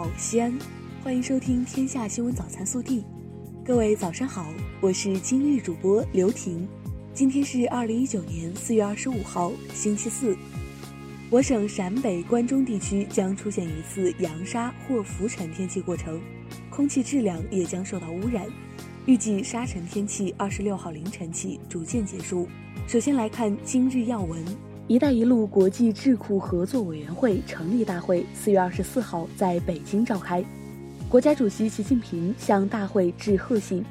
好，西安，欢迎收听《天下新闻早餐速递》。各位早上好，我是今日主播刘婷。今天是二零一九年四月二十五号，星期四。我省陕北、关中地区将出现一次扬沙或浮尘天气过程，空气质量也将受到污染。预计沙尘天气二十六号凌晨起逐渐结束。首先来看今日要闻：“一带一路”国际智库合作委员会成立大会四月二十四号在北京召开，国家主席习近平向大会致贺信，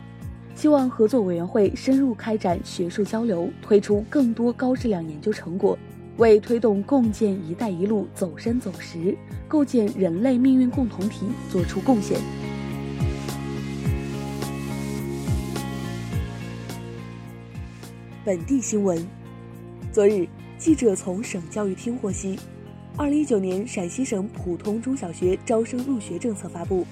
希望合作委员会深入开展学术交流，推出更多高质量研究成果，为推动共建“一带一路”走深走实，构建人类命运共同体作出贡献。本地新闻，昨日，记者从省教育厅获悉，二零一九年陕西省普通中小学招生入学政策发布，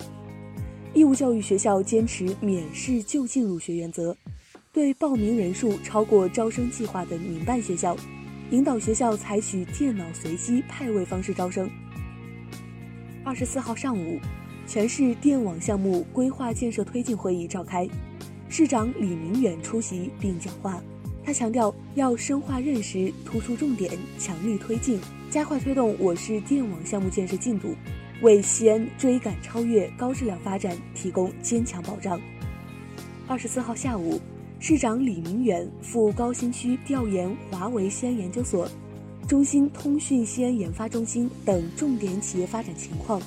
义务教育学校坚持免试就近入学原则，对报名人数超过招生计划的民办学校，引导学校采取电脑随机派位方式招生。二十四号上午，全市电网项目规划建设推进会议召开，市长李明远出席并讲话。他强调，要深化认识，突出重点，强力推进，加快推动我市电网项目建设进度，为西安追赶超越、高质量发展提供坚强保障。二十四号下午，市长李明远赴高新区调研华为西安研究所、中兴通讯西安研发中心等重点企业发展情况。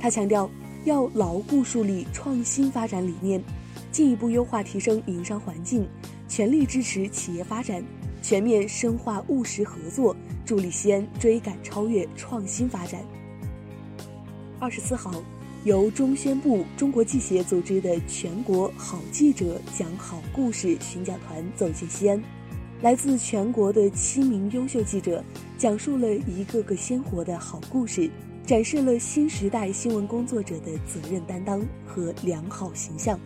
他强调，要牢固树立创新发展理念，进一步优化提升营商环境。全力支持企业发展，全面深化务实合作，助力西安追赶超越、创新发展。二十四号，由中宣部、中国记协组织的全国好记者讲好故事巡讲团走进西安，来自全国的七名优秀记者讲述了一个个鲜活的好故事，展示了新时代新闻工作者的责任担当和良好形象。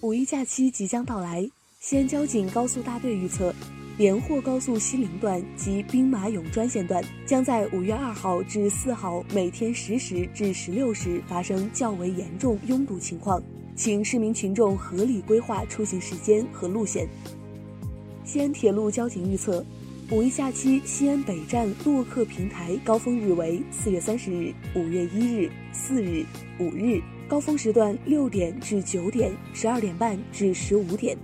五一假期即将到来。西安交警高速大队预测，连霍高速西陵段及兵马俑专线段将在五月二号至四号每天十时至十六时发生较为严重拥堵情况，请市民群众合理规划出行时间和路线。西安铁路交警预测，五一假期西安北站洛客平台高峰日为四月三十日、五月一日、四日、五日，高峰时段六点至九点、十二点半至十五点。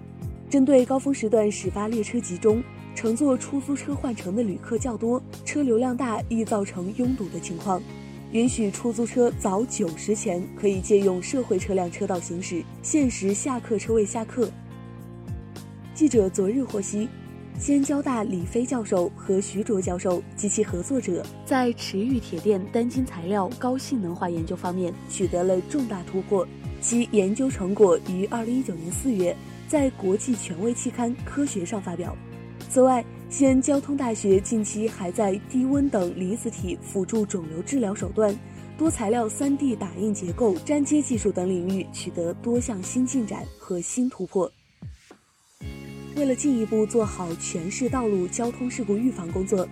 针对高峰时段始发列车集中，乘坐出租车换乘的旅客较多，车流量大易造成拥堵的情况，允许出租车早九时前可以借用社会车辆车道行驶，限时下客车位下客。记者昨日获悉，西安交大李飞教授和徐卓教授及其合作者在池玉铁电单晶材料高性能化研究方面取得了重大突破，其研究成果于二零一九年四月。在国际权威期刊《科学》上发表。此外，西安交通大学近期还在低温等离子体辅助肿瘤治疗手段、多材料 3D 打印结构、粘接技术等领域取得多项新进展和新突破。为了进一步做好全市道路交通事故预防工作，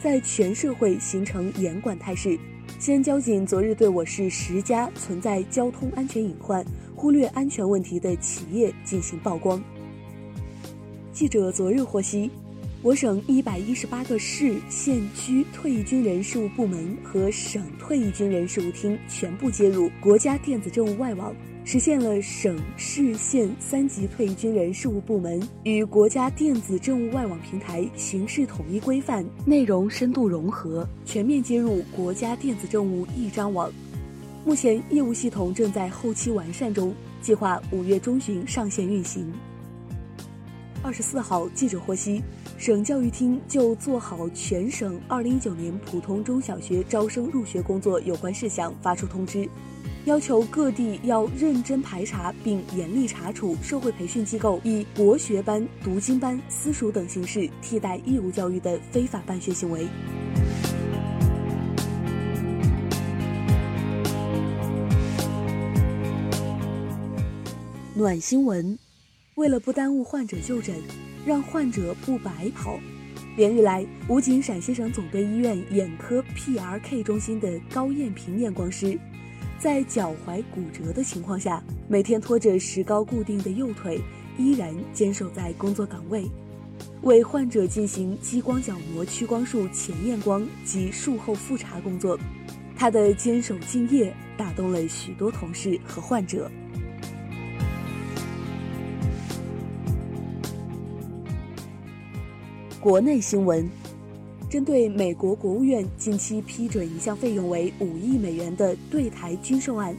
在全社会形成严管态势，西安交警昨日对我市十家存在交通安全隐患。忽略安全问题的企业进行曝光。记者昨日获悉，我省一百一十八个市县区退役军人事务部门和省退役军人事务厅全部接入国家电子政务外网，实现了省市县三级退役军人事务部门与国家电子政务外网平台形式统一规范、内容深度融合，全面接入国家电子政务一张网。目前业务系统正在后期完善中，计划五月中旬上线运行。二十四号，记者获悉，省教育厅就做好全省二零一九年普通中小学招生入学工作有关事项发出通知，要求各地要认真排查并严厉查处社会培训机构以国学班、读经班、私塾等形式替代义务教育的非法办学行为。暖新闻，为了不耽误患者就诊，让患者不白跑，连日来，武警陕西省总队医院眼科 PRK 中心的高艳萍验光师，在脚踝骨折的情况下，每天拖着石膏固定的右腿，依然坚守在工作岗位，为患者进行激光角膜屈光术前验光及术后复查工作。他的坚守敬业打动了许多同事和患者。国内新闻。针对美国国务院近期批准一项费用为五亿美元的对台军售案，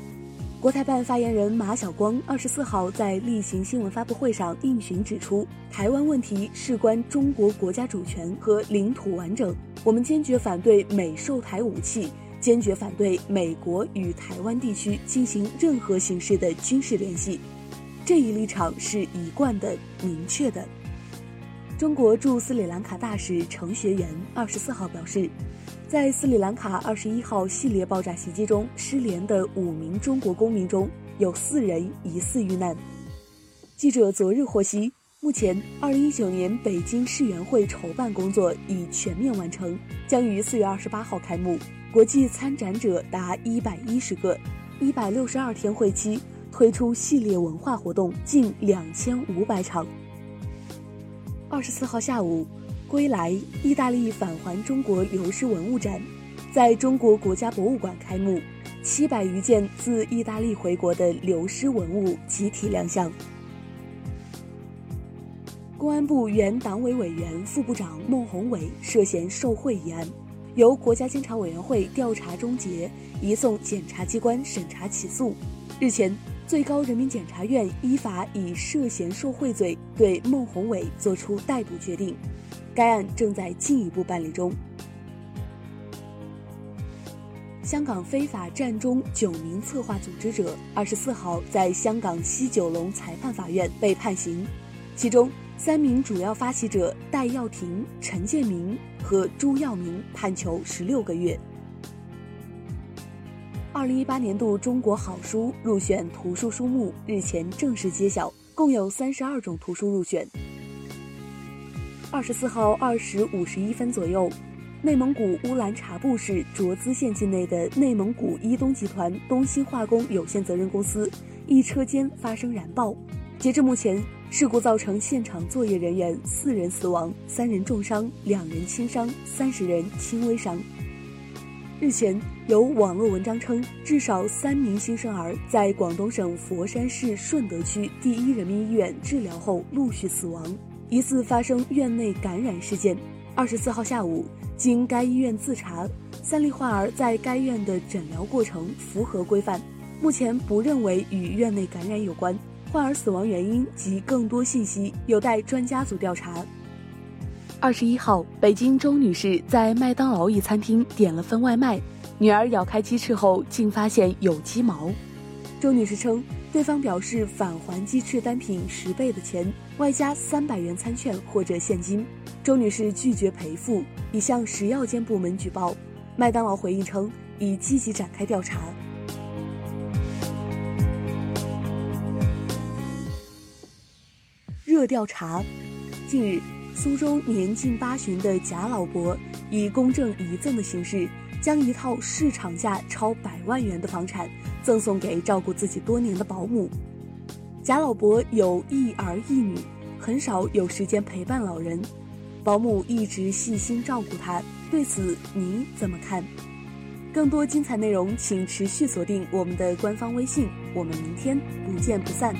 国台办发言人马晓光二十四号在例行新闻发布会上应询指出，台湾问题事关中国国家主权和领土完整，我们坚决反对美售台武器，坚决反对美国与台湾地区进行任何形式的军事联系，这一立场是一贯的、明确的。中国驻斯里兰卡大使程学元二十四号表示，在斯里兰卡二十一号系列爆炸袭击中失联的五名中国公民中有四人疑似遇难。记者昨日获悉，目前二零一九年北京世园会筹办工作已全面完成，将于四月二十八号开幕，国际参展者达一百一十个，一百六十二天会期推出系列文化活动近两千五百场。二十四号下午，归来意大利返还中国流失文物展在中国国家博物馆开幕，七百余件自意大利回国的流失文物集体亮相。公安部原党委委员、副部长孟宏伟涉嫌受贿一案，由国家监察委员会调查终结，移送检察机关审查起诉。日前。最高人民检察院依法以涉嫌受贿罪对孟宏伟作出逮捕决定，该案正在进一步办理中。香港非法占中九名策划组织者二十四号在香港西九龙裁判法院被判刑，其中三名主要发起者戴耀廷、陈建明和朱耀明判囚十六个月。二零一八年度中国好书入选图书书目日前正式揭晓，共有三十二种图书入选。二十四号二时五十一分左右，内蒙古乌兰察布市卓资县境内的内蒙古伊东集团东兴化工有限责任公司一车间发生燃爆。截至目前，事故造成现场作业人员四人死亡，三人重伤，两人轻伤，三十人轻微伤。日前，有网络文章称，至少三名新生儿在广东省佛山市顺德区第一人民医院治疗后陆续死亡，疑似发生院内感染事件。二十四号下午，经该医院自查，三例患儿在该院的诊疗过程符合规范，目前不认为与院内感染有关。患儿死亡原因及更多信息有待专家组调查。二十一号，北京周女士在麦当劳一餐厅点了份外卖，女儿咬开鸡翅后，竟发现有鸡毛。周女士称，对方表示返还鸡翅单品十倍的钱，外加三百元餐券或者现金。周女士拒绝赔付，已向食药监部门举报。麦当劳回应称，已积极展开调查。热调查，近日。苏州年近八旬的贾老伯以公证遗赠的形式，将一套市场价超百万元的房产赠送给照顾自己多年的保姆。贾老伯有一儿一女，很少有时间陪伴老人，保姆一直细心照顾他。对此你怎么看？更多精彩内容，请持续锁定我们的官方微信。我们明天不见不散。